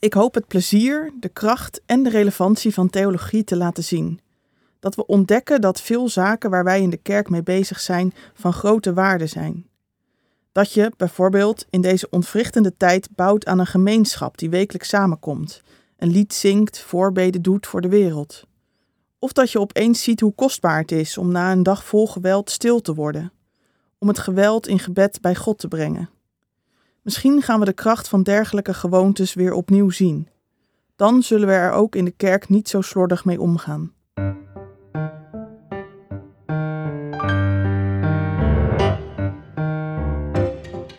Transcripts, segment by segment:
Ik hoop het plezier, de kracht en de relevantie van theologie te laten zien. Dat we ontdekken dat veel zaken waar wij in de kerk mee bezig zijn van grote waarde zijn. Dat je bijvoorbeeld in deze ontwrichtende tijd bouwt aan een gemeenschap die wekelijks samenkomt, een lied zingt, voorbeden doet voor de wereld. Of dat je opeens ziet hoe kostbaar het is om na een dag vol geweld stil te worden, om het geweld in gebed bij God te brengen. Misschien gaan we de kracht van dergelijke gewoontes weer opnieuw zien. Dan zullen we er ook in de kerk niet zo slordig mee omgaan.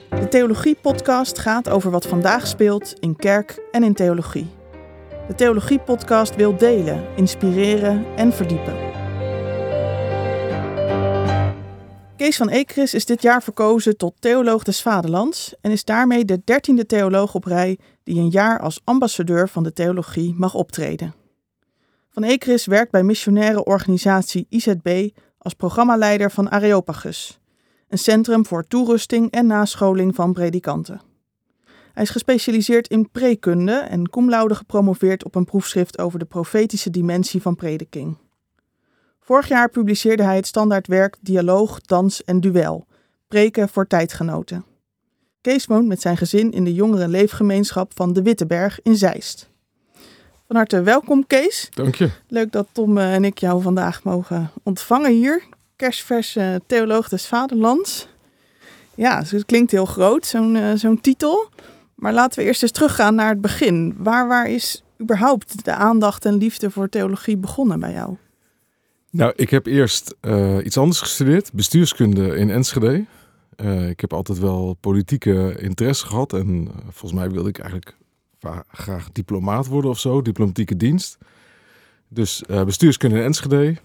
De Theologie-podcast gaat over wat vandaag speelt in kerk en in theologie. De Theologie-podcast wil delen, inspireren en verdiepen. Kees van Ekris is dit jaar verkozen tot Theoloog des Vaderlands en is daarmee de dertiende theoloog op rij die een jaar als ambassadeur van de theologie mag optreden. Van Ekris werkt bij missionaire organisatie IZB als programmaleider van Areopagus, een centrum voor toerusting en nascholing van predikanten. Hij is gespecialiseerd in prekunde en cum laude gepromoveerd op een proefschrift over de profetische dimensie van prediking. Vorig jaar publiceerde hij het standaardwerk Dialoog, Dans en Duel, preken voor tijdgenoten. Kees woont met zijn gezin in de jongere leefgemeenschap van de Witteberg in Zeist. Van harte welkom Kees. Dank je. Leuk dat Tom eh, en ik jou vandaag mogen ontvangen hier. Kerstverse theoloog des vaderlands. Ja, dus het klinkt heel groot, zo'n uh, zo'n titel. Maar laten we eerst eens teruggaan naar het begin. Waar, waar is überhaupt de aandacht en liefde voor theologie begonnen bij jou? Nou, ik heb eerst uh, iets anders gestudeerd, bestuurskunde in Enschede. Uh, ik heb altijd wel politieke interesse gehad en uh, volgens mij wilde ik eigenlijk graag diplomaat worden of zo, diplomatieke dienst. Dus bestuurskunde in Enschede,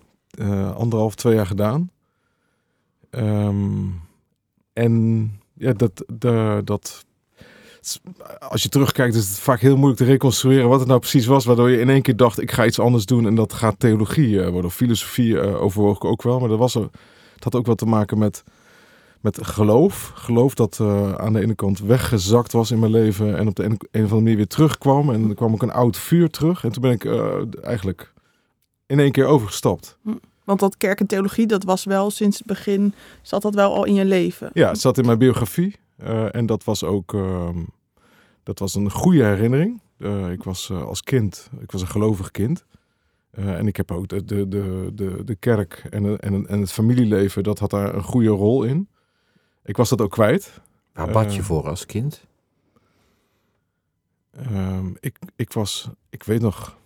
anderhalf, twee jaar gedaan. Um, en ja, dat, de, dat als je terugkijkt, is het vaak heel moeilijk te reconstrueren wat het nou precies was. Waardoor je in één keer dacht, ik ga iets anders doen. En dat gaat theologie uh, worden. Of filosofie uh, overwoog ik ook wel. Maar dat, was, het had ook wel te maken met, met geloof. Geloof dat uh, aan de ene kant weggezakt was in mijn leven. En op de een, een of andere manier weer terugkwam. En er kwam ook een oud vuur terug. En toen ben ik eigenlijk in één keer overgestapt. Hm. Want dat kerk en theologie, dat was wel sinds het begin, zat dat wel al in je leven? Ja, het zat in mijn biografie. Uh, en dat was ook uh, dat was een goede herinnering. Uh, ik was als kind, ik was een gelovig kind. en ik heb ook de, de, de, de, de kerk en, en, en het familieleven, dat had daar een goede rol in. Ik was dat ook kwijt. Waar bad je voor als kind? Ehm, ik, ik was, ik weet nog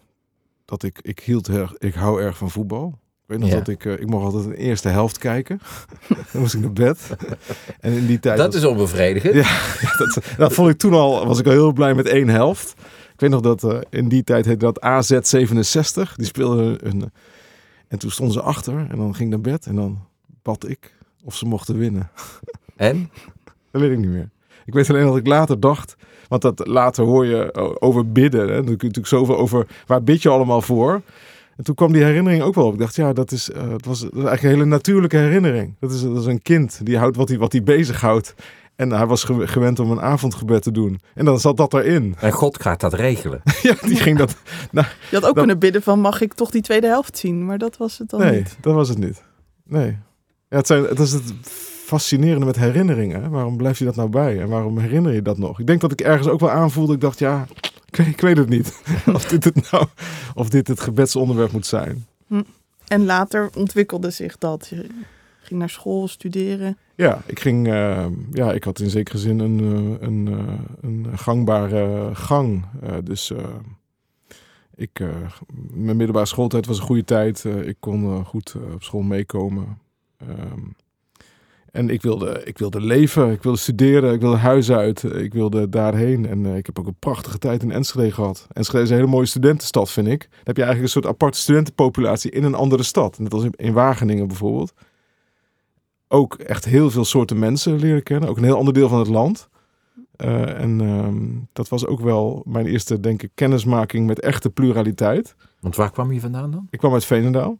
dat ik, ik hield erg, ik hou erg van voetbal. Ik weet nog ja. dat ik, uh, ik mocht altijd een eerste helft kijken. dan moest ik naar bed. en in die tijd. Dat was, is onbevredigend. Ja, dat, dat vond ik toen al, was ik al heel blij met één helft. Ik weet nog dat uh, in die tijd heette dat AZ67. Die speelde een. En toen stonden ze achter en dan ging ik naar bed en dan bad ik of ze mochten winnen. En? dat weet ik niet meer. Ik weet alleen dat ik later dacht, want dat later hoor je over bidden. Hè? Dan kun je natuurlijk zoveel over waar bid je allemaal voor. En toen kwam die herinnering ook wel op. Ik dacht, ja, dat is, uh, het was, dat is eigenlijk een hele natuurlijke herinnering. Dat is, dat is een kind die houdt wat hij, wat hij bezighoudt. En hij was gewend om een avondgebed te doen. En dan zat dat erin. En God gaat dat regelen. ja, die ging dat... Nou, je had ook dat, kunnen bidden van, mag ik toch die tweede helft zien? Maar dat was het dan nee, niet. Nee, dat was het niet. Nee. Ja, het, zijn, het is het fascinerende met herinneringen. Waarom blijf je dat nou bij? En waarom herinner je dat nog? Ik denk dat ik ergens ook wel aanvoelde. Ik dacht, ja, ik weet, ik weet het niet. of, dit het nou, of dit het gebedsonderwerp moet zijn. Hm. En later ontwikkelde zich dat. Je ging naar school studeren. Ja, ik ging. Uh, ja, ik had in zekere zin een, uh, een, uh, een gangbare gang. dus ik, mijn middelbare schooltijd was een goede tijd. ik kon goed op school meekomen. Um, en ik wilde, ik wilde leven, ik wilde studeren, ik wilde huis uit, ik wilde daarheen. En uh, ik heb ook een prachtige tijd in Enschede gehad. Enschede is een hele mooie studentenstad, vind ik. Dan heb je eigenlijk een soort aparte studentenpopulatie in een andere stad. Net als in, in Wageningen bijvoorbeeld. Ook echt heel veel soorten mensen leren kennen. Ook een heel ander deel van het land. Uh, en uh, dat was ook wel mijn eerste, denk ik, kennismaking met echte pluraliteit. Want waar kwam je vandaan dan? Ik kwam uit Veenendaal.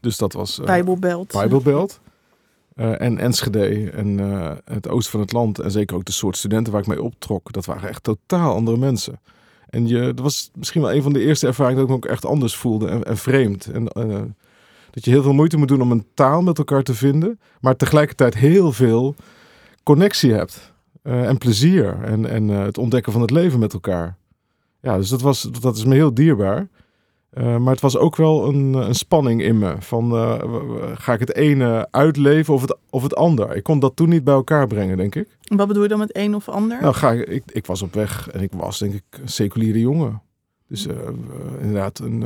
Dus dat was... Uh, Bijbelbelt. Bijbelbelt. Uh, en Enschede en uh, het oosten van het land. En zeker ook de soort studenten waar ik mee optrok. Dat waren echt totaal andere mensen. En je, dat was misschien wel een van de eerste ervaringen dat ik me ook echt anders voelde en, en vreemd. En dat je heel veel moeite moet doen om een taal met elkaar te vinden, maar tegelijkertijd heel veel connectie hebt. en plezier en, en het ontdekken van het leven met elkaar. Ja, dus dat, was, dat is me heel dierbaar. Uh, maar het was ook wel een, een spanning in me. Van uh, ga ik het ene uitleven of het, of het ander? Ik kon dat toen niet bij elkaar brengen, denk ik. Wat bedoel je dan met een of ander? Nou, ga ik, ik, ik was op weg en ik was denk ik een seculiere jongen. Dus uh, inderdaad, een,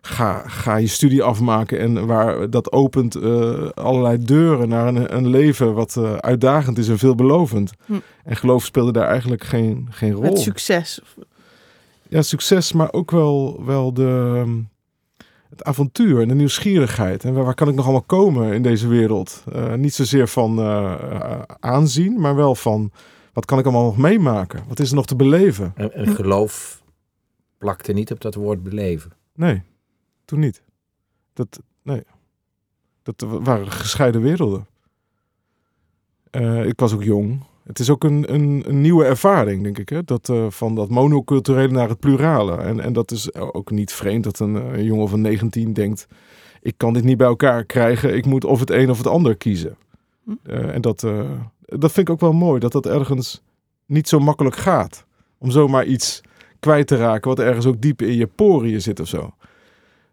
ga, ga je studie afmaken. En waar dat opent allerlei deuren naar een, een leven wat uitdagend is en veelbelovend. Hm. En geloof speelde daar eigenlijk geen, geen rol. Het succes ja, succes, maar ook wel, wel de, het avontuur en de nieuwsgierigheid. En waar, waar kan ik nog allemaal komen in deze wereld? Uh, niet zozeer van uh, aanzien, maar wel van wat kan ik allemaal nog meemaken? Wat is er nog te beleven? En, en geloof plakte niet op dat woord beleven? Nee, toen niet. Dat, nee. Dat waren gescheiden werelden. Uh, ik was ook jong. Het is ook een, een, een nieuwe ervaring, denk ik. Hè? Dat, uh, van dat monoculturele naar het plurale. En, en dat is ook niet vreemd dat een, een jongen van 19 denkt... ik kan dit niet bij elkaar krijgen. Ik moet of het een of het ander kiezen. Uh, en dat, uh, dat vind ik ook wel mooi. Dat dat ergens niet zo makkelijk gaat. Om zomaar iets kwijt te raken... wat ergens ook diep in je poriën zit of zo.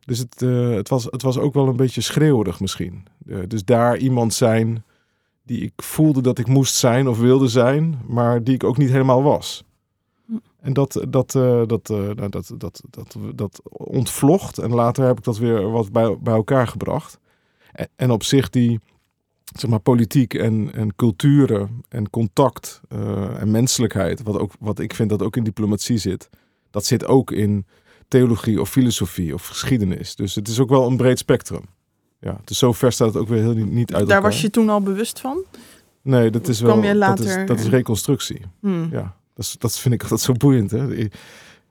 Dus het, het, was, het was ook wel een beetje schreeuwerig misschien. dus daar iemand zijn die ik voelde dat ik moest zijn of wilde zijn, maar die ik ook niet helemaal was. Hm. En dat, dat, uh, dat, uh, dat, dat, dat, dat, dat ontvlocht. En later heb ik dat weer wat bij, bij elkaar gebracht. En, en op zich die zeg maar, politiek en, en culturen en contact uh, en menselijkheid, wat, ook, wat ik vind dat ook in diplomatie zit, dat zit ook in theologie of filosofie of geschiedenis. Dus het is ook wel een breed spectrum ja, dus zo ver staat het ook weer heel niet uit Daar was je toen al bewust van? Nee, dat is wel. Dat, is, dat is reconstructie. Hmm. Ja, dat, is, dat vind ik altijd zo boeiend. Hè?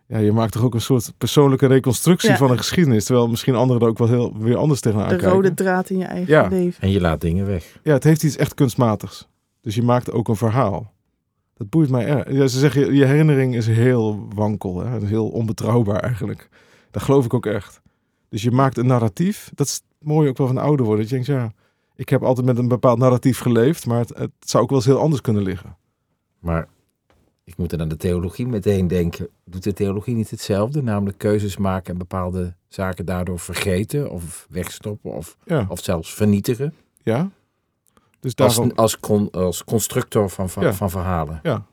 Ja, je maakt toch ook een soort persoonlijke reconstructie van een geschiedenis. Terwijl misschien anderen er ook wel heel weer anders tegenaan kijken. De rode draad in je eigen ja. leven. En je laat dingen weg. Ja, het heeft iets echt kunstmatigs. Dus je maakt ook een verhaal. Dat boeit mij erg. Ja, ze zeggen, je herinnering is heel wankel. Hè? Heel onbetrouwbaar eigenlijk. Dat geloof ik ook echt. Dus je maakt een narratief. Dat is mooi ook wel van ouder worden. Dat je denkt, ja, ik heb altijd met een bepaald narratief geleefd, maar het, het zou ook wel eens heel anders kunnen liggen. Maar ik moet er aan de theologie meteen denken. Doet de theologie niet hetzelfde? Namelijk keuzes maken en bepaalde zaken daardoor vergeten of wegstoppen of, of zelfs vernietigen? Ja. Dus daarom... als, als, als constructor van, van, van verhalen. Ja.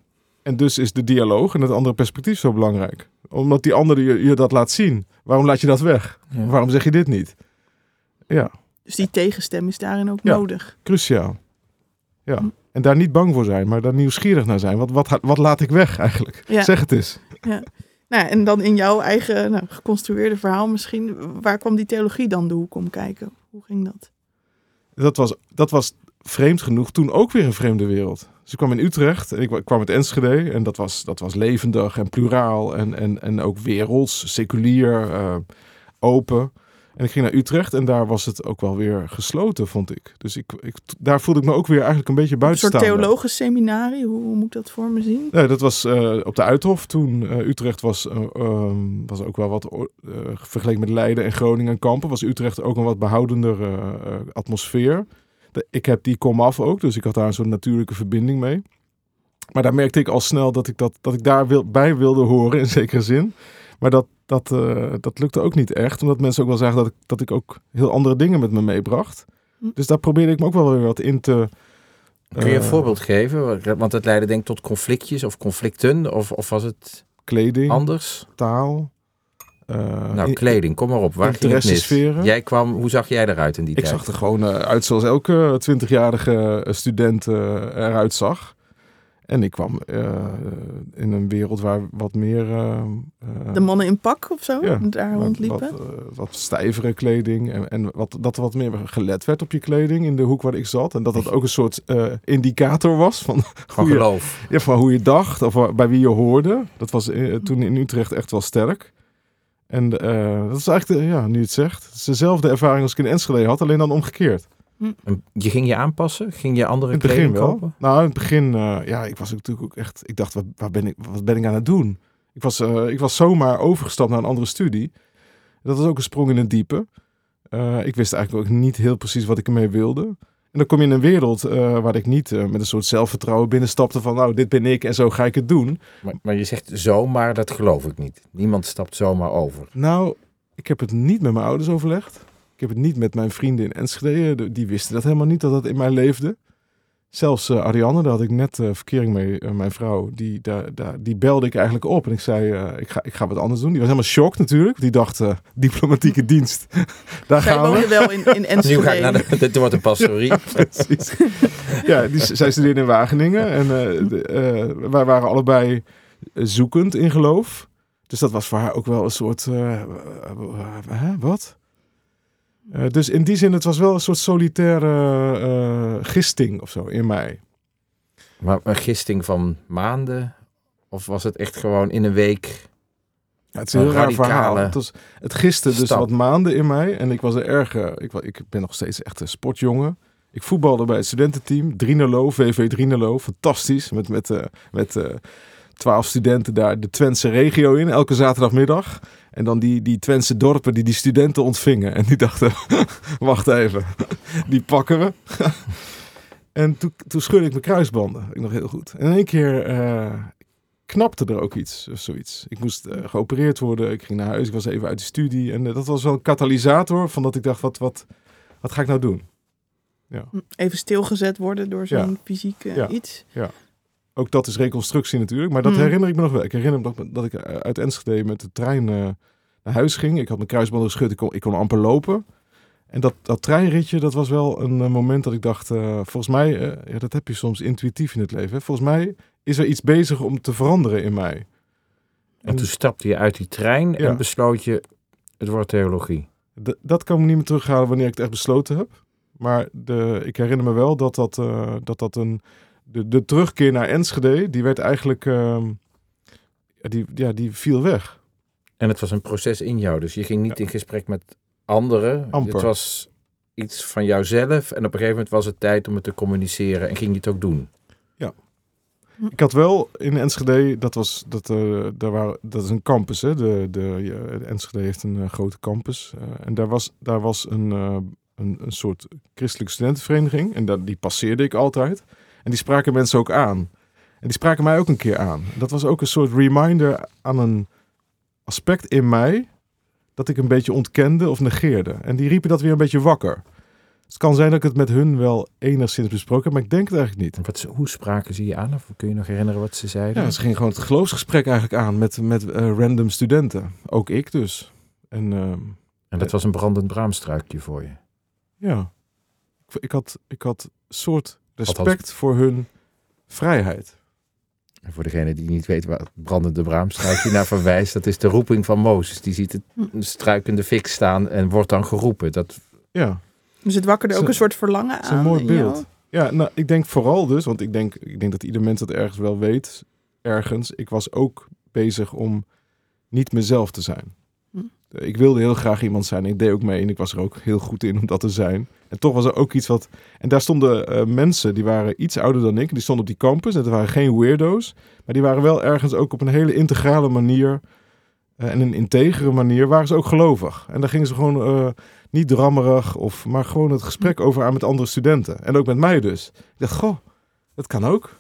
En dus is de dialoog en het andere perspectief zo belangrijk. Omdat die andere je, je dat laat zien. Waarom laat je dat weg? Waarom zeg je dit niet? Ja. Dus die tegenstem is daarin ook nodig. Cruciaal. Ja. Hm. En daar niet bang voor zijn, maar daar nieuwsgierig naar zijn. Wat, wat, wat laat ik weg eigenlijk? Zeg het eens. Ja. Nou, en dan in jouw eigen nou, geconstrueerde verhaal misschien, waar kwam die theologie dan de hoek om kijken? Hoe ging dat? Dat was, dat was vreemd genoeg toen ook weer een vreemde wereld. Dus ik kwam in Utrecht en ik kwam uit Enschede en dat was, dat was levendig en pluraal en, en, en ook werelds, seculier, uh, open. En ik ging naar Utrecht en daar was het ook wel weer gesloten, vond ik. Dus ik, ik, daar voelde ik me ook weer eigenlijk een beetje buiten. Een soort theologisch seminarie, hoe, hoe, moet ik dat voor me zien? Nee, dat was uh, op de Uithof toen. Uh, Utrecht was, uh, um, was ook wel wat, vergeleken met Leiden en Groningen en Kampen, was Utrecht ook een wat behoudender atmosfeer. De, ik heb die kom af ook, dus ik had daar een soort natuurlijke verbinding mee. Maar daar merkte ik al snel dat ik, dat, dat ik daar wil, bij wilde horen, in zekere zin. Maar dat, dat, uh, dat lukte ook niet echt. Omdat mensen ook wel zagen dat ik, dat ik ook heel andere dingen met me meebracht. Hm. Dus daar probeerde ik me ook wel weer wat in te... Kun je een uh, voorbeeld geven? Want het leidde denk ik tot conflictjes of conflicten. Of, of was het kleding, anders? taal. Uh, nou, kleding, kom maar op. Waar ging het mis? Jij kwam, hoe zag jij eruit in die ik tijd? Ik zag er gewoon uit zoals elke twintigjarige student eruit zag. En ik kwam uh, in een wereld waar wat meer... Uh, de mannen in pak of zo ja, daar rondliepen? Wat, uh, wat stijvere kleding en, en wat, dat er wat meer gelet werd op je kleding in de hoek waar ik zat. En dat dat ook een soort indicator was van, van geloof. Je, ja, van hoe je dacht of bij wie je hoorde. Dat was toen in Utrecht echt wel sterk. En dat is eigenlijk, ja, nu het zegt, het is dezelfde ervaring als ik in Enschede had, alleen dan omgekeerd. Hm. Je ging je aanpassen? Ging je andere in kleding kopen? Nou, in het begin, uh, ja, ik was natuurlijk ook echt, ik dacht, wat, waar ben ik, wat ben ik aan het doen? Ik was, ik was zomaar overgestapt naar een andere studie. Dat was ook een sprong in het diepe. ik wist eigenlijk ook niet heel precies wat ik ermee wilde. En dan kom je in een wereld uh, waar ik niet uh, met een soort zelfvertrouwen binnenstapte van nou, dit ben ik en zo ga ik het doen. Maar, maar je zegt zomaar, dat geloof ik niet. Niemand stapt zomaar over. Nou, ik heb het niet met mijn ouders overlegd. Ik heb het niet met mijn vrienden in Enschede. Die wisten dat helemaal niet dat dat in mij leefde. Zelfs uh, Ariane, daar had ik net uh, verkering mee, uh, mijn vrouw, die, daar, daar, die belde ik eigenlijk op. En ik zei, ik, ga, ik ga wat anders doen. Die was helemaal shocked natuurlijk. Die dacht, diplomatieke dienst, daar zij gaan we. wel in, in Enschede. Nu ga ik naar de, dit wordt een pastorie. ja, precies. ja, die, zij studeerde in Wageningen. En de, wij waren allebei zoekend in geloof. Dus dat was voor haar ook wel een soort, wat? Uh, dus in die zin, het was wel een soort solitaire uh, gisting of zo in mij. Maar een gisting van maanden? Of was het echt gewoon in een week? Ja, het is een heel raar verhaal. Het, was, het giste dus wat maanden in mij. En ik was er erg... Uh, ik, ik ben nog steeds echt een sportjongen. Ik voetbalde bij het studententeam. Drienelo, VV Drienelo. Fantastisch. Met, met, met twaalf studenten daar de Twentse regio in. Elke zaterdagmiddag. En dan die, die Twentse dorpen die die studenten ontvingen. En die dachten, wacht even, die pakken we. en toen, toen schudde ik mijn kruisbanden. Ik nog heel goed. En in één keer uh, knapte er ook iets. Of zoiets. Ik moest uh, geopereerd worden. Ik ging naar huis. Ik was even uit de studie. En uh, dat was wel een katalysator van dat ik dacht, wat, wat, wat ga ik nou doen? Ja. Even stilgezet worden door zo'n ja. fysiek ja. iets. Ja. Ook dat is reconstructie natuurlijk. Maar dat mm. herinner ik me nog wel. Ik herinner me dat, dat ik uit Enschede met de trein uh, naar huis ging. Ik had mijn kruisbanden geschud. Ik kon, ik kon amper lopen. En dat, dat treinritje, dat was wel een uh, moment dat ik dacht... Uh, volgens mij, ja, dat heb je soms intuïtief in het leven. Hè? Volgens mij is er iets bezig om te veranderen in mij. En, en toen stapte je uit die trein ja. en besloot je... Het wordt theologie. D dat kan me niet meer terughalen wanneer ik het echt besloten heb. Maar de, ik herinner me wel dat dat, dat, dat een de, de terugkeer naar Enschede, die werd eigenlijk, uh, die, ja, die viel weg. En het was een proces in jou, dus je ging niet in gesprek met anderen. Amper. Het was iets van jouzelf en op een gegeven moment was het tijd om het te communiceren en ging je het ook doen. Ja. Ik had wel in Enschede, dat, was, dat, uh, daar waren, dat is een campus, hè? De, de, ja, Enschede heeft een uh, grote campus. Uh, en daar was, daar was een, een, een soort christelijke studentenvereniging en dat, die passeerde ik altijd. En die spraken mensen ook aan. En die spraken mij ook een keer aan. Dat was ook een soort reminder aan een aspect in mij dat ik een beetje ontkende of negeerde. En die riepen dat weer een beetje wakker. Het kan zijn dat ik het met hun wel enigszins besproken heb, maar ik denk het eigenlijk niet. Wat, hoe spraken ze je aan? Of kun je nog herinneren wat ze zeiden? Ja, ze gingen gewoon het geloofsgesprek eigenlijk aan met, met uh, random studenten. Ook ik dus. En, uh, en dat was een brandend braamstruikje voor je? Ja. Ik, ik had, ik had soort Respect voor hun vrijheid. En voor degene die niet weet waar het brandende braamstruikje naar verwijst, dat is de roeping van Mozes. Die ziet het hm. struikende fik staan en wordt dan geroepen. Dat... Ja. Dus het wakkerde ook een soort verlangen aan. een mooi beeld. Ja, nou, ik denk vooral dus, want ik denk, ik denk dat ieder mens dat ergens wel weet, ergens. Ik was ook bezig om niet mezelf te zijn. Ik wilde heel graag iemand zijn. Ik deed ook mee en ik was er ook heel goed in om dat te zijn. En toch was er ook iets wat. En daar stonden uh, mensen die waren iets ouder dan ik. Die stonden op die campus. En dat waren geen weirdo's. Maar die waren wel ergens ook op een hele integrale manier. Uh, en een integere manier waren ze ook gelovig. En daar gingen ze gewoon uh, niet drammerig, of, maar gewoon het gesprek over aan met andere studenten. En ook met mij dus. Ik dacht, goh, dat kan ook.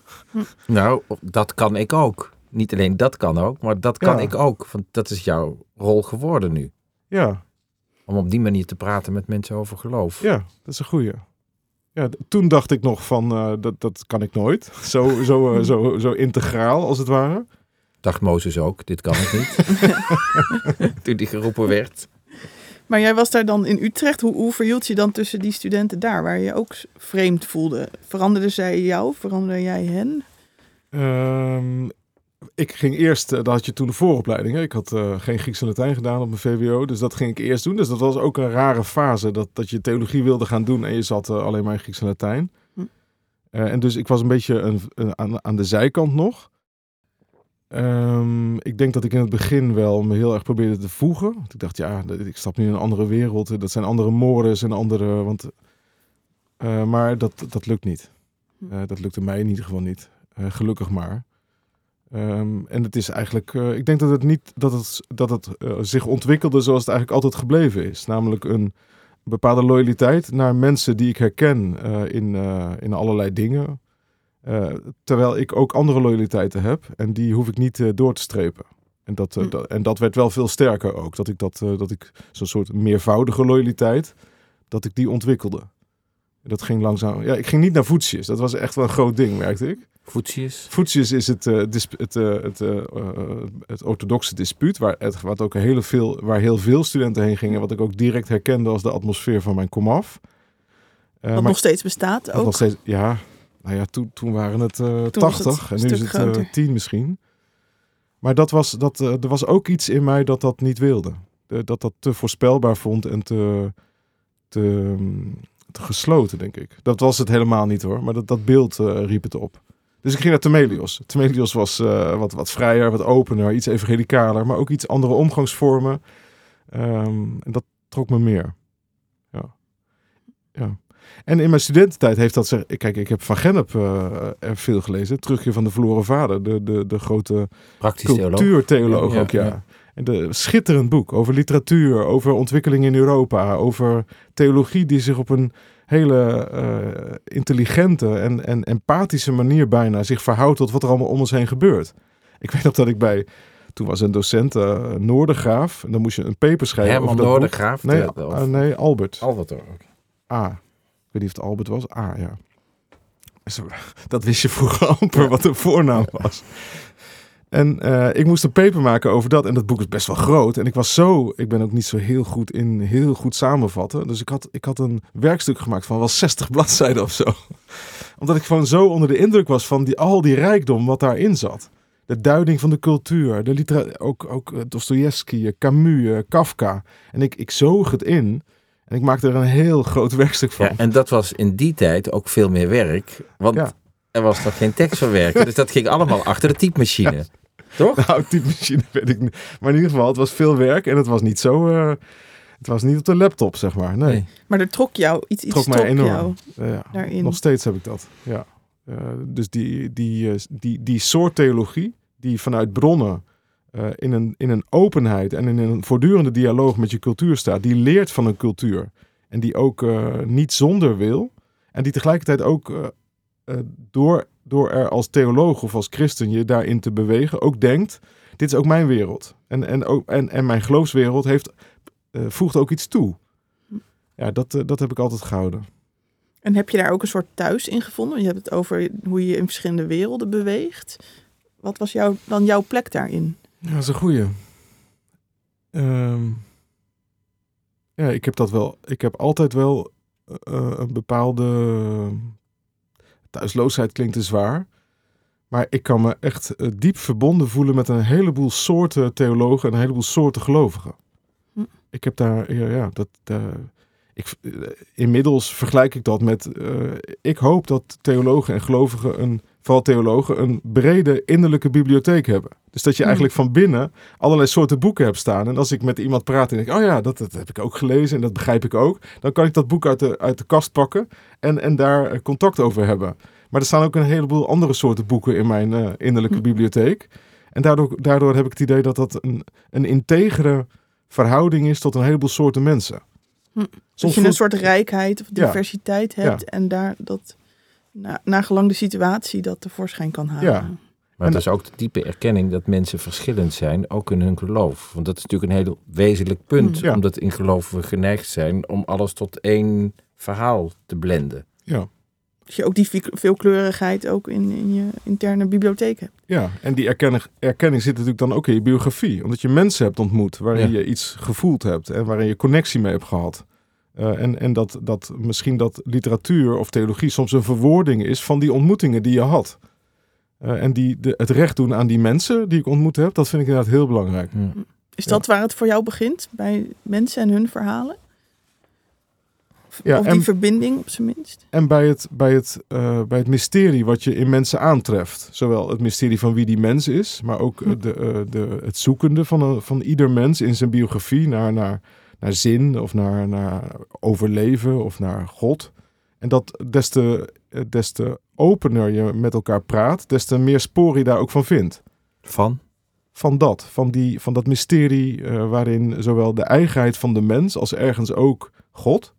Nou, dat kan ik ook. Niet alleen dat kan ook, maar dat kan ja. ik ook. Want dat is jouw rol geworden nu. Ja, om op die manier te praten met mensen over geloof. Ja, dat is een goeie. Ja, toen dacht ik nog van, uh, dat, dat kan ik nooit. Zo, zo, uh, zo, zo integraal als het ware. Dacht Mozes ook, dit kan ik niet. toen die geroepen werd. Maar jij was daar dan in Utrecht. Hoe, hoe verhield je dan tussen die studenten daar, waar je ook vreemd voelde? Veranderden zij jou? Veranderde jij hen? Um, ik ging eerst, uh, dat had je toen de vooropleiding. Hè? Ik had uh, geen Grieks en Latijn gedaan op mijn VWO, dus dat ging ik eerst doen. Dus dat was ook een rare fase, dat, dat je theologie wilde gaan doen en je zat uh, alleen maar in Grieks en Latijn. Hm. en dus ik was een beetje een, een, aan, aan, de zijkant nog. Um, ik denk dat ik in het begin wel me heel erg probeerde te voegen. Want ik dacht, ja, ik stap nu in een andere wereld. Dat zijn andere moorden en andere... Want, maar dat, dat lukt niet. Hm. dat lukte mij in ieder geval niet. gelukkig maar. Ehm, en het is eigenlijk, uh, ik denk dat het niet dat het, dat het uh, zich ontwikkelde zoals het eigenlijk altijd gebleven is. Namelijk een bepaalde loyaliteit naar mensen die ik herken uh, in, in allerlei dingen. terwijl ik ook andere loyaliteiten heb en die hoef ik niet door te strepen. En dat, Hm. dat, en dat werd wel veel sterker ook. Dat ik, dat, dat ik zo'n soort meervoudige loyaliteit, dat ik die ontwikkelde. Dat ging langzaam. Ja, ik ging niet naar voetjes. Dat was echt wel een groot ding, merkte ik. Voetjes? Voetjes is het, uh, dis het, uh, het, uh, het orthodoxe dispuut, waar, het, wat ook heel veel, waar heel veel studenten heen gingen, wat ik ook direct herkende als de atmosfeer van mijn komaf. wat maar, nog steeds bestaat ook? Nog steeds, ja, nou ja, toen, toen waren het toen 80 het en nu is het 10 misschien. Maar dat was, dat, er was ook iets in mij dat dat niet wilde. dat dat te voorspelbaar vond en te, te, te, gesloten, denk ik. Dat was het helemaal niet hoor, maar dat, dat beeld riep het op. Dus ik ging naar Temelios. Temelios was uh, wat, wat vrijer, wat opener, iets evangelicaler, maar ook iets andere omgangsvormen. Um, en dat trok me meer. Ja. ja. En in mijn studententijd heeft dat zich. Kijk, ik heb van Gennep uh, er veel gelezen. Terugkeer van de verloren vader, de, de, de grote cultuurtheoloog ja, ook, ja. ja. De schitterend boek over literatuur, over ontwikkeling in Europa, over theologie die zich op een hele uh, intelligente en, en empathische manier bijna zich verhoudt tot wat er allemaal om ons heen gebeurt. Ik weet nog dat ik bij, toen was een docent uh, Noordergraaf, en dan moest je een paper schrijven Herman over Noordergraaf? Nee, de, uh, nee, Albert. Albert ook. A. Ik weet niet of het Albert was. A, ja. Dat wist je vroeger amper ja. wat de voornaam was. En uh, ik moest een paper maken over dat. En dat boek is best wel groot. En ik was zo, ik ben ook niet zo heel goed in heel goed samenvatten. Dus ik had, ik had een werkstuk gemaakt van wel 60 bladzijden of zo. Omdat ik gewoon zo onder de indruk was van die, al die rijkdom wat daarin zat. De duiding van de cultuur, de litera ook, ook Dostoevsky, Camus, Kafka. En ik, ik zoog het in. En ik maakte er een heel groot werkstuk van. Ja, en dat was in die tijd ook veel meer werk. Want ja. er was nog geen tekst verwerken. dus dat ging allemaal achter de typemachine. Ja. Toch? Nou, typemachine weet ik niet. Maar in ieder geval, het was veel werk en het was niet zo... Uh, het was niet op de laptop, zeg maar. Nee. nee. Maar er trok jou iets, iets trok mij enorm. jou ja. daarin. Nog steeds heb ik dat, ja. Uh, dus die, die, uh, die, die soort theologie, die vanuit bronnen uh, in, een, in een openheid en in een voortdurende dialoog met je cultuur staat, die leert van een cultuur. En die ook uh, niet zonder wil. En die tegelijkertijd ook uh, door, door er als theoloog of als christen je daarin te bewegen, ook denkt: dit is ook mijn wereld. En, en, ook, en, en mijn geloofswereld heeft, voegt ook iets toe. Ja, dat, dat heb ik altijd gehouden. En heb je daar ook een soort thuis in gevonden? Je hebt het over hoe je je in verschillende werelden beweegt. Wat was jou, dan jouw plek daarin? Ja, dat is een goeie. Um, ja, ik heb dat wel. Ik heb altijd wel uh, een bepaalde thuisloosheid klinkt te zwaar. Maar ik kan me echt uh, diep verbonden voelen met een heleboel soorten theologen en een heleboel soorten gelovigen. Hm. Ik heb daar, ja, ja dat. Uh, ik, inmiddels vergelijk ik dat met. ik hoop dat theologen en gelovigen, een, vooral theologen, een brede innerlijke bibliotheek hebben. Dus dat je Hm. eigenlijk van binnen allerlei soorten boeken hebt staan. En als ik met iemand praat en denk, oh ja, dat, dat heb ik ook gelezen en dat begrijp ik ook. Dan kan ik dat boek uit de, uit de kast pakken en, en daar contact over hebben. Maar er staan ook een heleboel andere soorten boeken in mijn uh, innerlijke Hm. bibliotheek. En daardoor, daardoor heb ik het idee dat dat een, een integere verhouding is tot een heleboel soorten mensen. Hm. Dat je een soort rijkheid of Ja. diversiteit hebt Ja. en daar dat, na, nagelang de situatie, dat tevoorschijn kan halen. Ja. Maar het is ook de diepe erkenning dat mensen verschillend zijn, ook in hun geloof. Want dat is natuurlijk een heel wezenlijk punt, Mm. Ja. omdat in geloof we geneigd zijn om alles tot één verhaal te blenden. Ja. Dat je ook die ve- veelkleurigheid ook in, in je interne bibliotheek hebt. Ja, en die erkenning, erkenning zit natuurlijk dan ook in je biografie. Omdat je mensen hebt ontmoet waarin Ja. je iets gevoeld hebt en waarin je connectie mee hebt gehad. Eh, en en dat, dat misschien dat literatuur of theologie soms een verwoording is van die ontmoetingen die je had. Eh, en die de, het recht doen aan die mensen die ik ontmoet heb, dat vind ik inderdaad heel belangrijk. Is Ja. dat waar het voor jou begint? Bij mensen en hun verhalen? Of, Ja, of die en- verbinding op zijn minst? En bij het, bij, het, eh, bij het mysterie wat je in mensen aantreft. Zowel het mysterie van wie die mens is, maar ook eh, de, eh, de, het zoekende van, een, van ieder mens in zijn biografie naar, naar, naar zin of naar, naar overleven of naar God. En dat des te, eh, des te opener je met elkaar praat, des te meer sporen je daar ook van vindt. Van? Van dat, van, die, van dat mysterie uh, waarin zowel de eigenheid van de mens als ergens ook God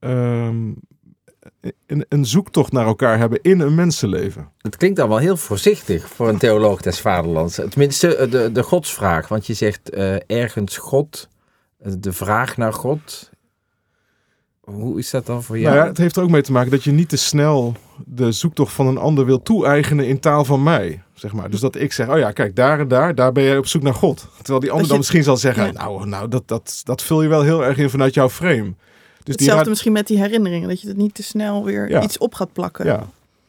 um, een, een, zoektocht naar elkaar hebben in een mensenleven. Het klinkt dan wel heel voorzichtig voor een theoloog des vaderlands. Tenminste, de, de godsvraag. Want je zegt uh, ergens God, de vraag naar God. Hoe is dat dan voor jou? Nou ja, het heeft er ook mee te maken dat je niet te snel de zoektocht van een ander wil toe-eigenen in taal van mij. Zeg maar. Dus dat ik zeg, oh ja, kijk, daar en daar, daar ben jij op zoek naar God. Terwijl die ander dan misschien zal zeggen, nou, nou dat, dat, dat vul je wel heel erg in vanuit jouw frame. Dus Hetzelfde misschien met die herinneringen, dat je het niet te snel weer iets op gaat plakken. Ja,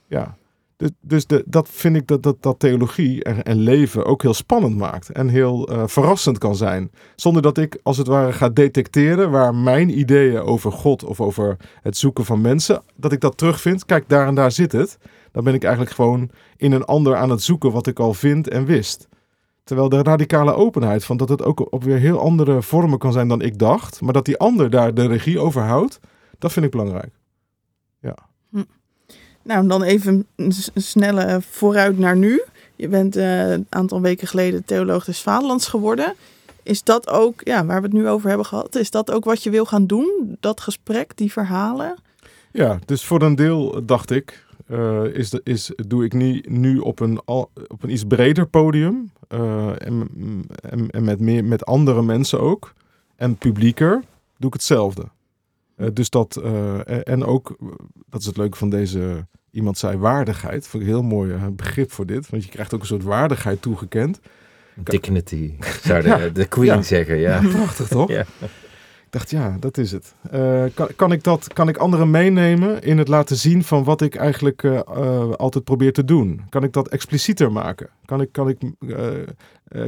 ja. Dus, dus dat vind ik dat, dat, dat theologie en, en leven ook heel spannend maakt. En heel uh, verrassend kan zijn. Zonder dat ik als het ware ga detecteren waar mijn ideeën over God of over het zoeken van mensen, dat ik dat terugvind. Kijk, daar en daar zit het. Dan ben ik eigenlijk gewoon in een ander aan het zoeken wat ik al vind en wist. Terwijl de radicale openheid van dat het ook op weer heel andere vormen kan zijn dan ik dacht, maar dat die ander daar de regie over houdt, dat vind ik belangrijk. Ja. Nou, dan even een snelle vooruit naar nu. Je bent uh, een aantal weken geleden theoloog des Vaderlands geworden. Is dat ook, ja, waar we het nu over hebben gehad, is dat ook wat je wil gaan doen? Dat gesprek, die verhalen? Ja, dus voor een deel dacht ik, uh, is, is, doe ik niet nu op een, op een iets breder podium. En, en, en, met, meer, met andere mensen ook. En publieker doe ik hetzelfde. Uh, dus dat, en ook, dat is het leuke van deze, iemand zei waardigheid. Vond ik een heel mooi begrip voor dit. Want je krijgt ook een soort waardigheid toegekend. Dignity, zou de, de queen zeggen. Ja. Prachtig toch? ja dacht, ja, dat is het. Kan, kan, ik dat, kan ik anderen meenemen in het laten zien van wat ik eigenlijk altijd probeer te doen? Kan ik dat explicieter maken? Kan ik, kan ik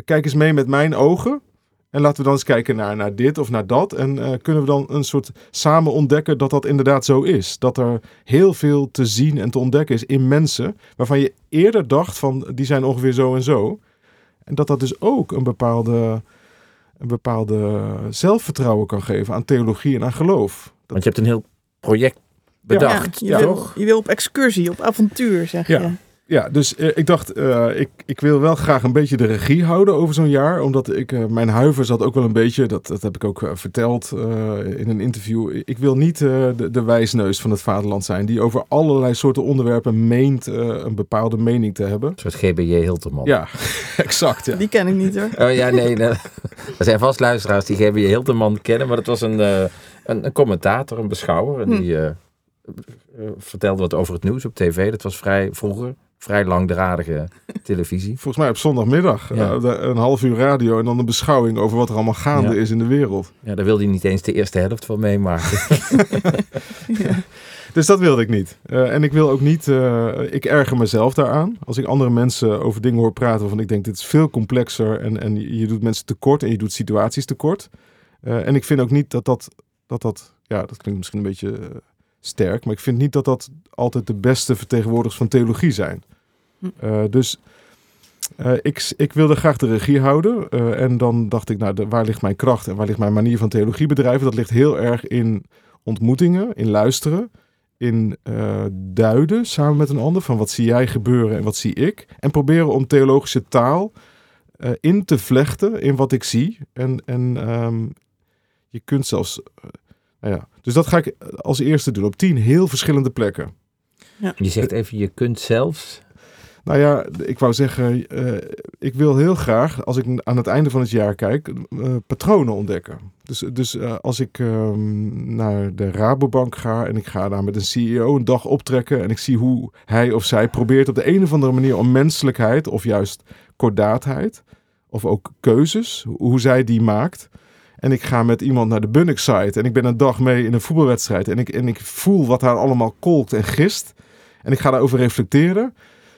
kijk eens mee met mijn ogen en laten we dan eens kijken naar, naar dit of naar dat. En kunnen we dan een soort samen ontdekken dat dat inderdaad zo is. Dat er heel veel te zien en te ontdekken is in mensen waarvan je eerder dacht van die zijn ongeveer zo en zo. En dat dat dus ook een bepaalde een bepaalde zelfvertrouwen kan geven aan theologie en aan geloof. Dat... Want je hebt een heel project bedacht, ja, je, Wil, je wil op excursie, op avontuur, zeg ja. je. Ja, dus eh, ik dacht, uh, ik, ik wil wel graag een beetje de regie houden over zo'n jaar. Omdat ik, uh, mijn huiver zat ook wel een beetje, dat, dat heb ik ook verteld in een interview. Ik wil niet de, de wijsneus van het vaderland zijn, die over allerlei soorten onderwerpen meent een bepaalde mening te hebben. Een soort GBJ Hilterman. Ja, exact. Ja. Die ken ik niet hoor. Oh ja, nee, nee. er zijn vast luisteraars die GBJ Hilterman kennen, maar het was een, een, een, commentator, een beschouwer. En hm. die vertelde wat over het nieuws op tv. Dat was vrij vroeger vrij langdradige televisie. Volgens mij op zondagmiddag. Ja. Uh, een half uur radio en dan een beschouwing over wat er allemaal gaande is in de wereld. Ja, daar wilde hij niet eens de eerste helft van meemaken. ja. Dus dat wilde ik niet. Uh, en ik wil ook niet, uh, ik erger mezelf daaraan. Als ik andere mensen over dingen hoor praten waarvan ik denk dit is veel complexer en, en je doet mensen tekort en je doet situaties tekort. en ik vind ook niet dat dat, dat dat, ja dat klinkt misschien een beetje sterk. Maar ik vind niet dat dat altijd de beste vertegenwoordigers van theologie zijn. Hm. Uh, dus uh, ik, ik wilde graag de regie houden. Uh, en dan dacht ik, nou, de, waar ligt mijn kracht en waar ligt mijn manier van theologie bedrijven? Dat ligt heel erg in ontmoetingen, in luisteren, in duiden samen met een ander van wat zie jij gebeuren en wat zie ik. En proberen om theologische taal in te vlechten in wat ik zie. En, en um, je kunt zelfs nou ja. Dus dat ga ik als eerste doen op tien heel verschillende plekken. Ja. Je zegt even, je kunt zelfs. Nou ja, ik wou zeggen, uh, ik wil heel graag, als ik aan het einde van het jaar kijk, uh, patronen ontdekken. Dus, dus uh, als ik ehm, naar de Rabobank ga en ik ga daar met een CEO een dag optrekken en ik zie hoe hij of zij probeert op de een of andere manier om menselijkheid of juist kordaatheid of ook keuzes, hoe zij die maakt, en ik ga met iemand naar de Bunnik site. En ik ben een dag mee in een voetbalwedstrijd. En ik, en ik voel wat daar allemaal kolkt en gist. En ik ga daarover reflecteren.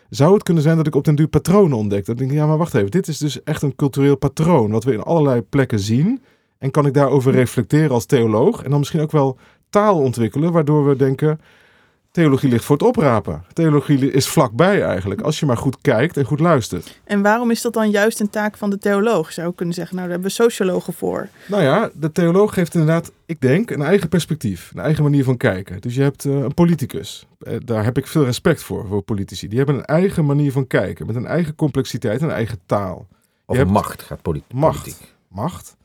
Zou het kunnen zijn dat ik op den duur patronen ontdek? Dat denk ik, ja, maar wacht even. Dit is dus echt een cultureel patroon. Wat we in allerlei plekken zien. En kan ik daarover reflecteren als theoloog? En dan misschien ook wel taal ontwikkelen. Waardoor we denken, theologie ligt voor het oprapen. Theologie is vlakbij eigenlijk, als je maar goed kijkt en goed luistert. En waarom is dat dan juist een taak van de theoloog? Zou je kunnen zeggen, nou daar hebben we sociologen voor. Nou ja, de theoloog heeft inderdaad, ik denk, een eigen perspectief. Een eigen manier van kijken. Dus je hebt uh, een politicus. Uh, daar heb ik veel respect voor, voor politici. Die hebben een eigen manier van kijken. Met een eigen complexiteit en een eigen taal. Of hebt macht gaat politiek. Macht, macht.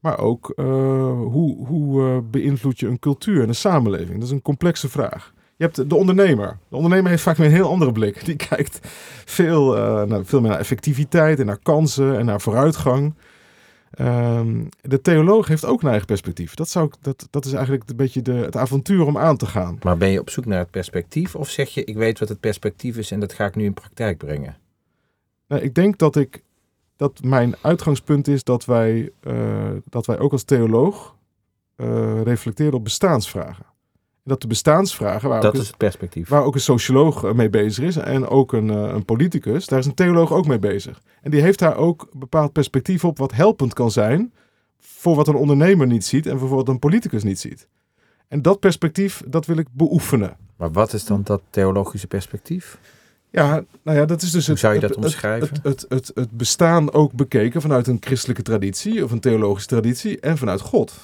Maar ook uh, hoe, hoe beïnvloed je een cultuur en een samenleving? Dat is een complexe vraag. Je hebt de ondernemer. De ondernemer heeft vaak weer een heel andere blik. Die kijkt veel, uh, naar, veel meer naar effectiviteit en naar kansen en naar vooruitgang. Um, de theoloog heeft ook een eigen perspectief. Dat, zou, dat, dat is eigenlijk een beetje de, het avontuur om aan te gaan. Maar ben je op zoek naar het perspectief? Of zeg je, ik weet wat het perspectief is en dat ga ik nu in praktijk brengen? Nou, ik denk dat, ik, dat mijn uitgangspunt is dat wij, uh, dat wij ook als theoloog uh, reflecteren op bestaansvragen dat de bestaansvragen, waar, dat ook, is het perspectief. waar ook een socioloog eh, mee bezig is en ook een, eh, een politicus, daar is een theoloog ook mee bezig. En die heeft daar ook een bepaald perspectief op wat helpend kan zijn voor wat een ondernemer niet ziet en voor wat een politicus niet ziet. En dat perspectief, dat wil ik beoefenen. Maar wat is dan dat theologische perspectief? Ja, nou ja, dat is dus Hoe het, zou je dat omschrijven? Het, het, het, het bestaan ook bekeken vanuit een christelijke traditie of een theologische traditie en vanuit God.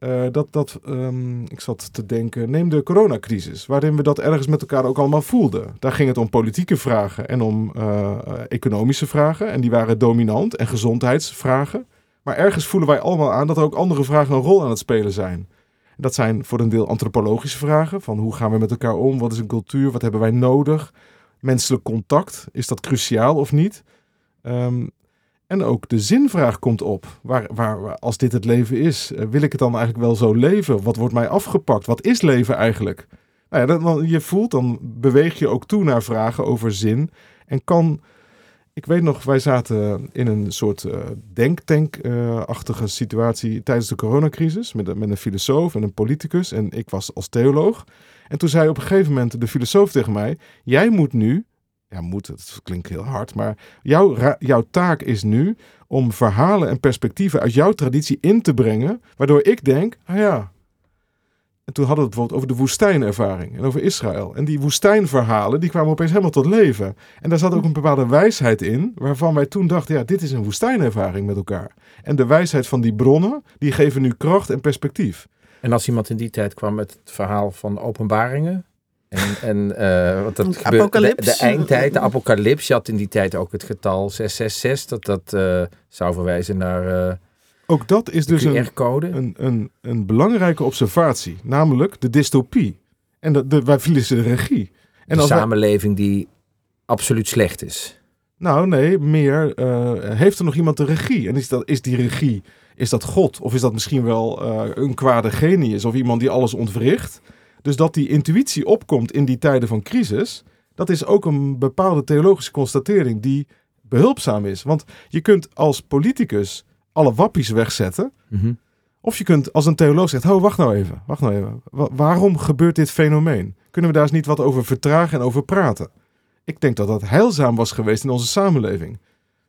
Uh, dat, dat, um, ik zat te denken, neem de coronacrisis, waarin we dat ergens met elkaar ook allemaal voelden. Daar ging het om politieke vragen en om uh, economische vragen. En die waren dominant en gezondheidsvragen. Maar ergens voelen wij allemaal aan dat er ook andere vragen een rol aan het spelen zijn. Dat zijn voor een deel antropologische vragen, van hoe gaan we met elkaar om, wat is een cultuur, wat hebben wij nodig, menselijk contact, is dat cruciaal of niet? Um, en ook de zinvraag komt op. Waar, waar, als dit het leven is, eh, wil ik het dan eigenlijk wel zo leven? Wat wordt mij afgepakt? Wat is leven eigenlijk? Nou ja, dan, je voelt, dan beweeg je ook toe naar vragen over zin. En kan, ik weet nog, wij zaten in een soort uh, denktank-achtige situatie tijdens de coronacrisis. Met, met een filosoof en een politicus. En ik was als theoloog. En toen zei op een gegeven moment de filosoof tegen mij: Jij moet nu ja, moet, het klinkt heel hard, maar jouw, jouw taak is nu om verhalen en perspectieven uit jouw traditie in te brengen, waardoor ik denk, ah ja. En toen hadden we het bijvoorbeeld over de woestijnervaring en over Israël. En die woestijnverhalen, die kwamen opeens helemaal tot leven. En daar zat ook een bepaalde wijsheid in, waarvan wij toen dachten, ja, dit is een woestijnervaring met elkaar. En de wijsheid van die bronnen, die geven nu kracht en perspectief. En als iemand in die tijd kwam met het verhaal van openbaringen, en, en uh, wat dat de, de, eindtijd, de apocalyps. Je had in die tijd ook het getal 666. Dat dat uh, zou verwijzen naar. Uh, ook dat is dus een, een, een, een, belangrijke observatie. Namelijk de dystopie. En de, de, wij verliezen de regie. En een samenleving die absoluut slecht is. Nou, nee, meer. heeft er nog iemand de regie? En is, dat, is die regie. Is dat God? Of is dat misschien wel een kwade genius? Of iemand die alles ontwricht? Dus dat die intuïtie opkomt in die tijden van crisis, dat is ook een bepaalde theologische constatering die behulpzaam is. Want je kunt als politicus alle wappies wegzetten. Mhm. Of je kunt als een theoloog zeggen, oh, wacht nou even, wacht nou even. waarom gebeurt dit fenomeen? Kunnen we daar eens niet wat over vertragen en over praten? Ik denk dat dat heilzaam was geweest in onze samenleving.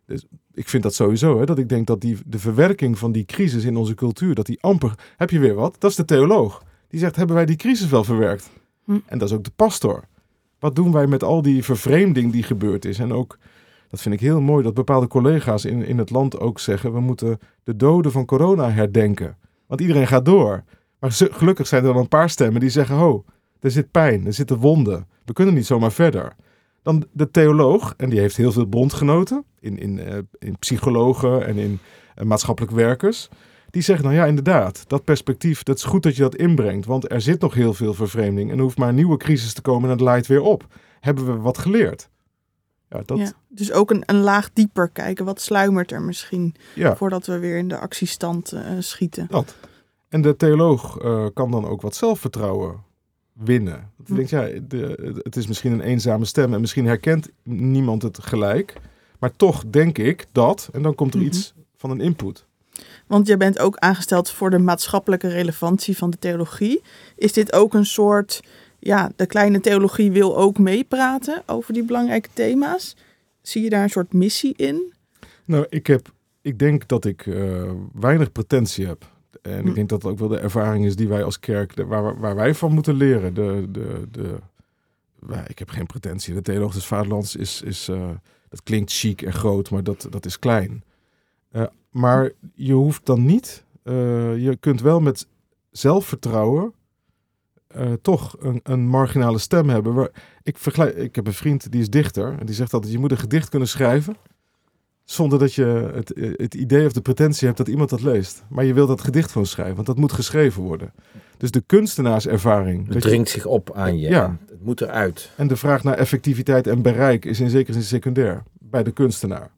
Dus ik vind dat sowieso, hè, dat ik denk dat die, de verwerking van die crisis in onze cultuur, dat die amper, heb je weer wat, dat is de theoloog. Die zegt, hebben wij die crisis wel verwerkt? Hm. En dat is ook de pastor. Wat doen wij met al die vervreemding die gebeurd is? En ook, dat vind ik heel mooi, dat bepaalde collega's in, in het land ook zeggen, we moeten de doden van corona herdenken. Want iedereen gaat door. Maar gelukkig zijn er dan een paar stemmen die zeggen, ho, er zit pijn, er zitten wonden. We kunnen niet zomaar verder. Dan de theoloog, en die heeft heel veel bondgenoten in, in, uh, in psychologen en in uh, maatschappelijk werkers die zeggen nou ja, inderdaad, dat perspectief, dat is goed dat je dat inbrengt, want er zit nog heel veel vervreemding en er hoeft maar een nieuwe crisis te komen en het leidt weer op. Hebben we wat geleerd? Ja, dat... Ja, dus ook een, een laag dieper kijken, wat sluimert er misschien, ja. voordat we weer in de actiestand uh, schieten. Dat. En de theoloog uh, kan dan ook wat zelfvertrouwen winnen. Hm. Denk, ja, de, het is misschien een eenzame stem en misschien herkent niemand het gelijk. Maar toch denk ik dat, en dan komt er mm -hmm. iets van een input. Want je bent ook aangesteld voor de maatschappelijke relevantie van de theologie. Is dit ook een soort, ja, de kleine theologie wil ook meepraten over die belangrijke thema's? Zie je daar een soort missie in? Nou, ik, heb, ik denk dat ik uh, weinig pretentie heb. En hm. ik denk dat het ook wel de ervaring is die wij als kerk, waar, waar wij van moeten leren. De, de, de, ik heb geen pretentie. De theoloog des vaderlands is, is dat klinkt chic en groot, maar dat, dat is klein. Maar je hoeft dan niet, je kunt wel met zelfvertrouwen uh, toch een, een, marginale stem hebben. Waar, ik, vergelijk, ik heb een vriend die is dichter en die zegt altijd: je moet een gedicht kunnen schrijven. Zonder dat je het, het idee of de pretentie hebt dat iemand dat leest. Maar je wil dat gedicht gewoon schrijven, want dat moet geschreven worden. Dus de kunstenaarservaring. Het dringt zich op aan je. Ja. Het moet eruit. En de vraag naar effectiviteit en bereik is in zekere zin secundair bij de kunstenaar.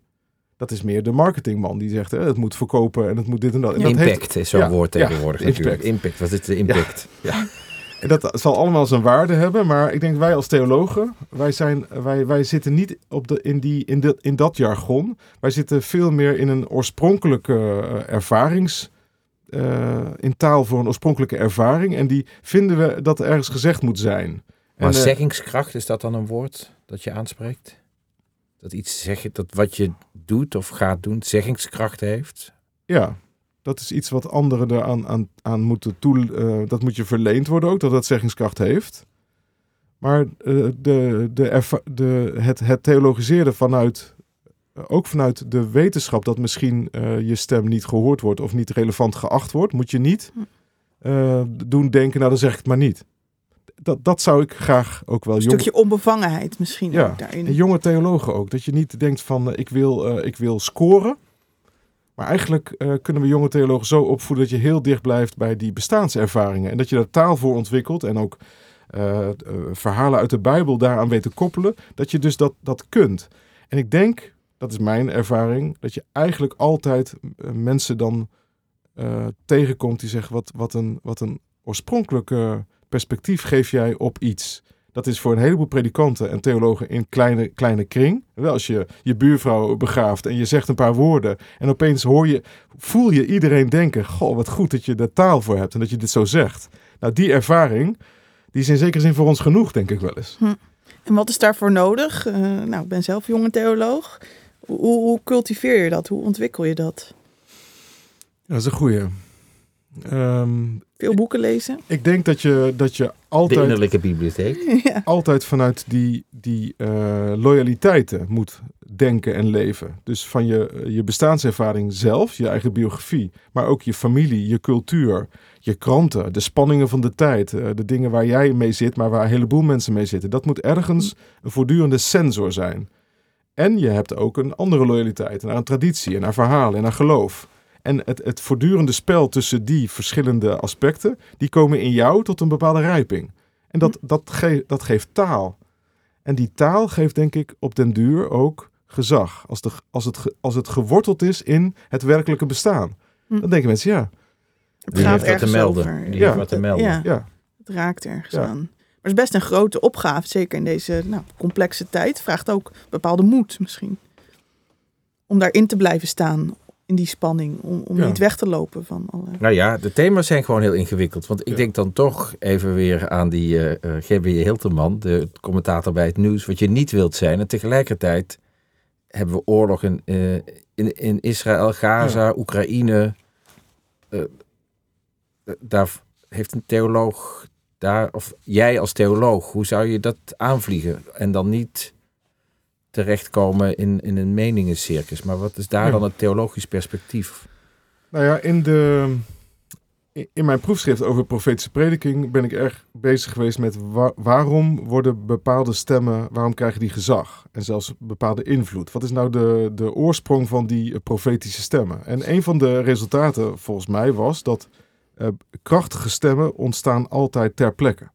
Dat is meer de marketingman die zegt: hè, het moet verkopen en het moet dit en dat. En impact is zo'n woord tegenwoordig natuurlijk. Impact, wat is de impact? ja. En dat zal allemaal zijn waarde hebben, maar ik denk wij als theologen, wij, zijn, wij, wij zitten niet op de, in, die, in, de, in dat jargon. Wij zitten veel meer in een oorspronkelijke uh, ervarings... Uh, in taal voor een oorspronkelijke ervaring. En die vinden we dat er ergens gezegd moet zijn. Maar en, zeggingskracht, is dat dan een woord dat je aanspreekt? Dat iets zeggen, dat wat je doet of gaat doen, zeggingskracht heeft? Ja, dat is iets wat anderen eraan aan, aan moeten toe. Uh, dat moet je verleend worden ook, dat dat zeggingskracht heeft. Maar uh, de, de, de, het, het theologiseren vanuit, uh, ook vanuit de wetenschap, dat misschien je stem niet gehoord wordt of niet relevant geacht wordt, moet je niet hm. doen denken, nou dan zeg ik het maar niet. Dat, dat zou ik graag ook wel. Een stukje onbevangenheid misschien ja, ook daarin. En jonge theologen ook. Dat je niet denkt van ik, wil, ik wil scoren. Maar eigenlijk uh, kunnen we jonge theologen zo opvoeden dat je heel dicht blijft bij die bestaanservaringen. En dat je daar taal voor ontwikkelt en ook uh, verhalen uit de Bijbel daaraan weet te koppelen. Dat je dus dat, dat kunt. En ik denk, dat is mijn ervaring, dat je eigenlijk altijd mensen dan tegenkomt die zeggen: wat, wat, een, wat een oorspronkelijke perspectief geef jij op iets. Dat is voor een heleboel predikanten en theologen in kleine, kleine kring. Wel, als je je buurvrouw begraaft en je zegt een paar woorden. En opeens hoor je, voel je iedereen denken: Goh, wat goed dat je er taal voor hebt en dat je dit zo zegt. Nou, die ervaring, die is in zekere zin voor ons genoeg, denk ik wel eens. Hm. En wat is daarvoor nodig? Uh, nou, ik ben zelf jonge theoloog. Hoe, hoe cultiveer je dat? Hoe ontwikkel je dat? dat is een goeie. Um, Veel boeken lezen? Ik denk dat je, dat je altijd... De innerlijke bibliotheek. Altijd vanuit die, die uh, loyaliteiten moet denken en leven. Dus van je, je bestaanservaring zelf, je eigen biografie, maar ook je familie, je cultuur, je kranten, de spanningen van de tijd, uh, de dingen waar jij mee zit, maar waar een heleboel mensen mee zitten. Dat moet ergens een voortdurende sensor zijn. En je hebt ook een andere loyaliteit naar een traditie en naar verhalen en naar geloof. En het, het voortdurende spel tussen die verschillende aspecten, die komen in jou tot een bepaalde rijping. En dat, dat, ge, dat geeft taal. En die taal geeft denk ik op den duur ook gezag. Als, de, als, het, als het geworteld is in het werkelijke bestaan. Hm. Dan denken mensen, ja. Het gaat ergens te melden. Over. Die ja. wat te melden. Ja. ja. Het raakt ergens aan. Maar het is best een grote opgave, zeker in deze nou, complexe tijd. Vraagt ook bepaalde moed misschien. Om daarin te blijven staan in die spanning. Om, om niet weg te lopen van alle... Nou ja, de thema's zijn gewoon heel ingewikkeld. Want ik denk dan toch even weer aan die uh, uh, G.B. Hilterman, de commentator bij het nieuws, wat je niet wilt zijn. En tegelijkertijd hebben we oorlog in, uh, in, in Israël, Gaza, Oekraïne. daar heeft een theoloog daar, of jij als theoloog, hoe zou je dat aanvliegen? En dan niet terechtkomen in, in een meningencircus. Maar wat is daar dan het theologisch perspectief? Nou ja, in, de, in mijn proefschrift over profetische prediking ben ik erg bezig geweest met waarom worden bepaalde stemmen, waarom krijgen die gezag en zelfs bepaalde invloed? Wat is nou de, de oorsprong van die profetische stemmen? En een van de resultaten volgens mij was dat uh, krachtige stemmen ontstaan altijd ter plekke.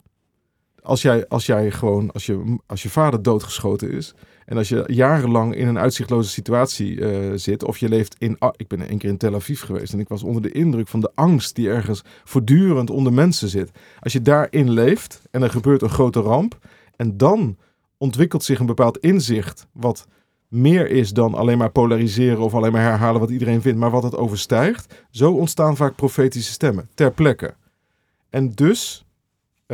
Als jij, als jij gewoon, als je, als je vader doodgeschoten is, en als je jarenlang in een uitzichtloze situatie uh, zit, of je leeft in. ik ben een keer in Tel Aviv geweest en ik was onder de indruk van de angst die ergens voortdurend onder mensen zit. Als je daarin leeft en er gebeurt een grote ramp, en dan ontwikkelt zich een bepaald inzicht, wat meer is dan alleen maar polariseren of alleen maar herhalen wat iedereen vindt, maar wat het overstijgt. Zo ontstaan vaak profetische stemmen ter plekke. En dus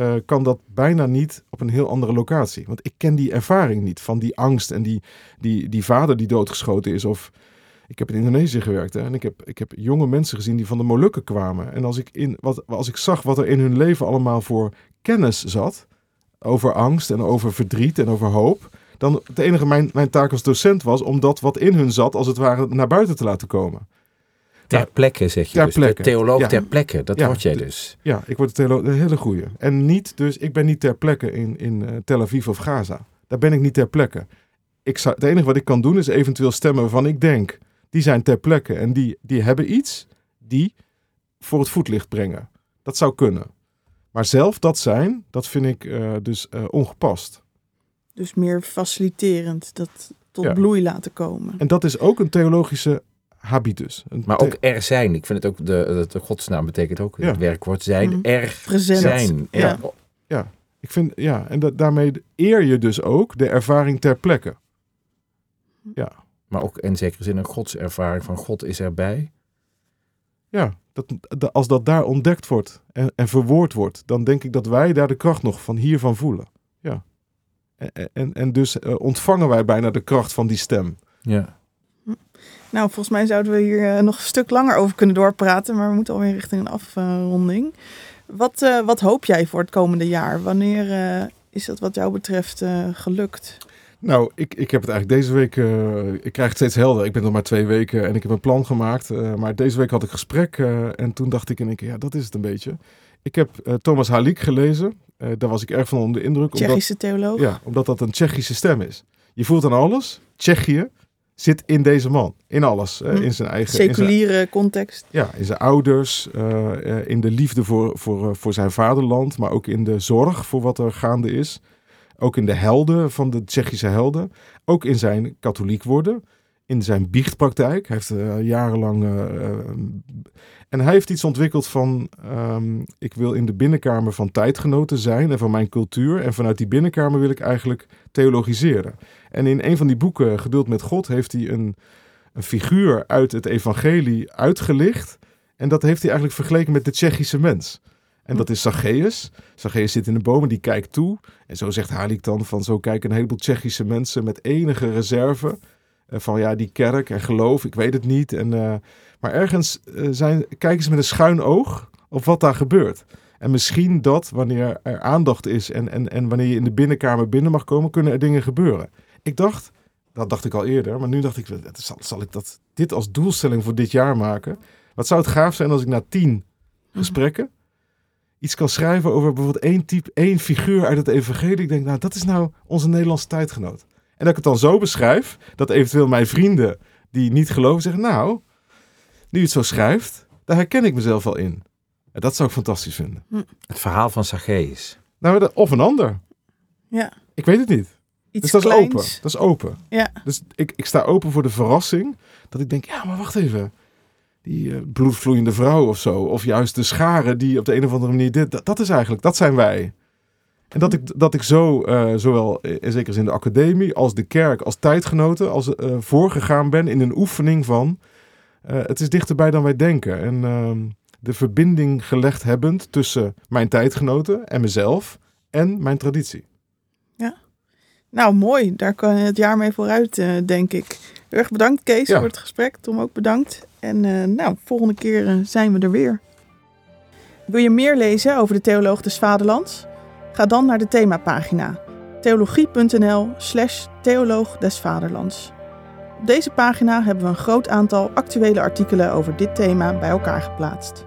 uh, kan dat bijna niet op een heel andere locatie. Want ik ken die ervaring niet van die angst en die, die, die vader die doodgeschoten is. Of ik heb in Indonesië gewerkt hè, en ik heb, ik heb jonge mensen gezien die van de Molukken kwamen. En als ik, in, wat, als ik zag wat er in hun leven allemaal voor kennis zat, over angst en over verdriet en over hoop, dan het enige mijn, mijn taak als docent was om dat wat in hun zat, als het ware, naar buiten te laten komen. Ter plekke, zeg je. Ter dus. plekke. De theoloog Ja. ter plekke, dat Ja, word jij de- dus. Ja, ik word de, de hele goeie. En niet, dus ik ben niet ter plekke in, in eh, Tel Aviv of Gaza. Daar ben ik niet ter plekke. Ik zou, het enige wat ik kan doen is eventueel stemmen waarvan ik denk, die zijn ter plekke. En die, die hebben iets die voor het voetlicht brengen. Dat zou kunnen. Maar zelf dat zijn, dat vind ik eh, dus eh, ongepast. Dus meer faciliterend, dat tot Ja. bloei laten komen. En dat is ook een theologische habitus. Maar ook er zijn. Ik vind het ook, de, de, godsnaam betekent ook Ja. het werkwoord zijn. Mhm. Er Present. zijn. Ja. Ik vind, ja, en dat, daarmee eer je dus ook de ervaring ter plekke. Maar ook in zekere zin een godservaring van God is erbij. Ja, dat, dat- als dat daar ontdekt wordt en, en verwoord wordt, dan denk ik dat wij daar de kracht nog van hiervan voelen. Ja. En, en, en dus eh, ontvangen wij bijna de kracht van die stem. Ja. Nou, volgens mij zouden we hier eh, nog een stuk langer over kunnen doorpraten, maar we moeten alweer richting een afronding. Wat, eh, wat hoop jij voor het komende jaar? Wanneer eh, is dat wat jou betreft gelukt? Nou, ik, ik heb het eigenlijk deze week, ik krijg het steeds helder. Ik ben nog maar twee weken en ik heb een plan gemaakt. maar deze week had ik gesprek en toen dacht ik in één keer, ja, dat is het een beetje. Ik heb Thomas Halik gelezen. Daar was ik erg van onder de indruk. Omdat, Tsjechische theoloog? ja, omdat dat een Tsjechische stem is. Je voelt aan alles. Tsjechië zit in deze man. In alles. eh, Hm. in zijn eigen... zijn- Seculiere context. ja, in zijn ouders, eh, eh, in de liefde voor, voor, voor zijn vaderland, maar ook in de zorg voor wat er gaande is. Ook in de helden van de Tsjechische helden. Ook in zijn katholiek worden. In zijn biechtpraktijk. Hij heeft jarenlang. en hij heeft iets ontwikkeld van. ehm, ik wil in de binnenkamer van tijdgenoten zijn en van mijn cultuur. En vanuit die binnenkamer wil ik eigenlijk theologiseren. En in een van die boeken, Geduld met God, heeft hij een, een figuur uit het evangelie uitgelicht. En dat heeft hij eigenlijk vergeleken met de Tsjechische mens. En dat is Zacchaeus. Zacchaeus zit in de boom en die kijkt toe. En zo zegt Halik dan van zo kijken een heleboel Tsjechische mensen met enige reserve. eh, van ja, die kerk en geloof, ik weet het niet. En, eh, maar ergens eh, zijn, kijken ze met een schuin oog op wat daar gebeurt. En misschien dat wanneer er aandacht is en, en, en wanneer je in de binnenkamer binnen mag komen, kunnen er dingen gebeuren. Ik dacht, dat dacht ik al eerder, maar nu dacht ik, zal, zal ik dat, dit als doelstelling voor dit jaar maken? Wat zou het gaaf zijn als ik na tien gesprekken iets kan schrijven over bijvoorbeeld één type, één figuur uit het evangelie. Ik denk, nou, dat is nou onze Nederlandse tijdgenoot. En dat ik het dan zo beschrijf, dat eventueel mijn vrienden die niet geloven zeggen, nou, nu je het zo schrijft, daar herken ik mezelf al in. En dat zou ik fantastisch vinden. Het verhaal van Zacchaeus. Nou, of een ander. Ja, Ik weet het niet. Iets dus dat is open. Dat is open. Ja. Dus ik, ik sta open voor de verrassing. Dat ik denk, ja, maar wacht even. Die eh, bloedvloeiende vrouw of zo. Of juist de scharen die op de een of andere manier dit. Dat, dat is eigenlijk, dat zijn wij. En dat ik, dat ik zo, eh, zowel in zekere zin de academie als de kerk, als tijdgenoten, als eh, voorgegaan ben in een oefening van. eh, het is dichterbij dan wij denken. En ehm, de verbinding gelegd hebbend tussen mijn tijdgenoten en mezelf en mijn traditie. Nou, mooi. Daar kan je het jaar mee vooruit, eh, denk ik. Heel erg bedankt, Kees, Ja. voor het gesprek. Tom ook bedankt. En eh, nou, volgende keer eh, zijn we er weer. Wil je meer lezen over de Theoloog des Vaderlands? Ga dan naar de themapagina theologie.nl slash theoloog des Vaderlands. Op deze pagina hebben we een groot aantal actuele artikelen over dit thema bij elkaar geplaatst.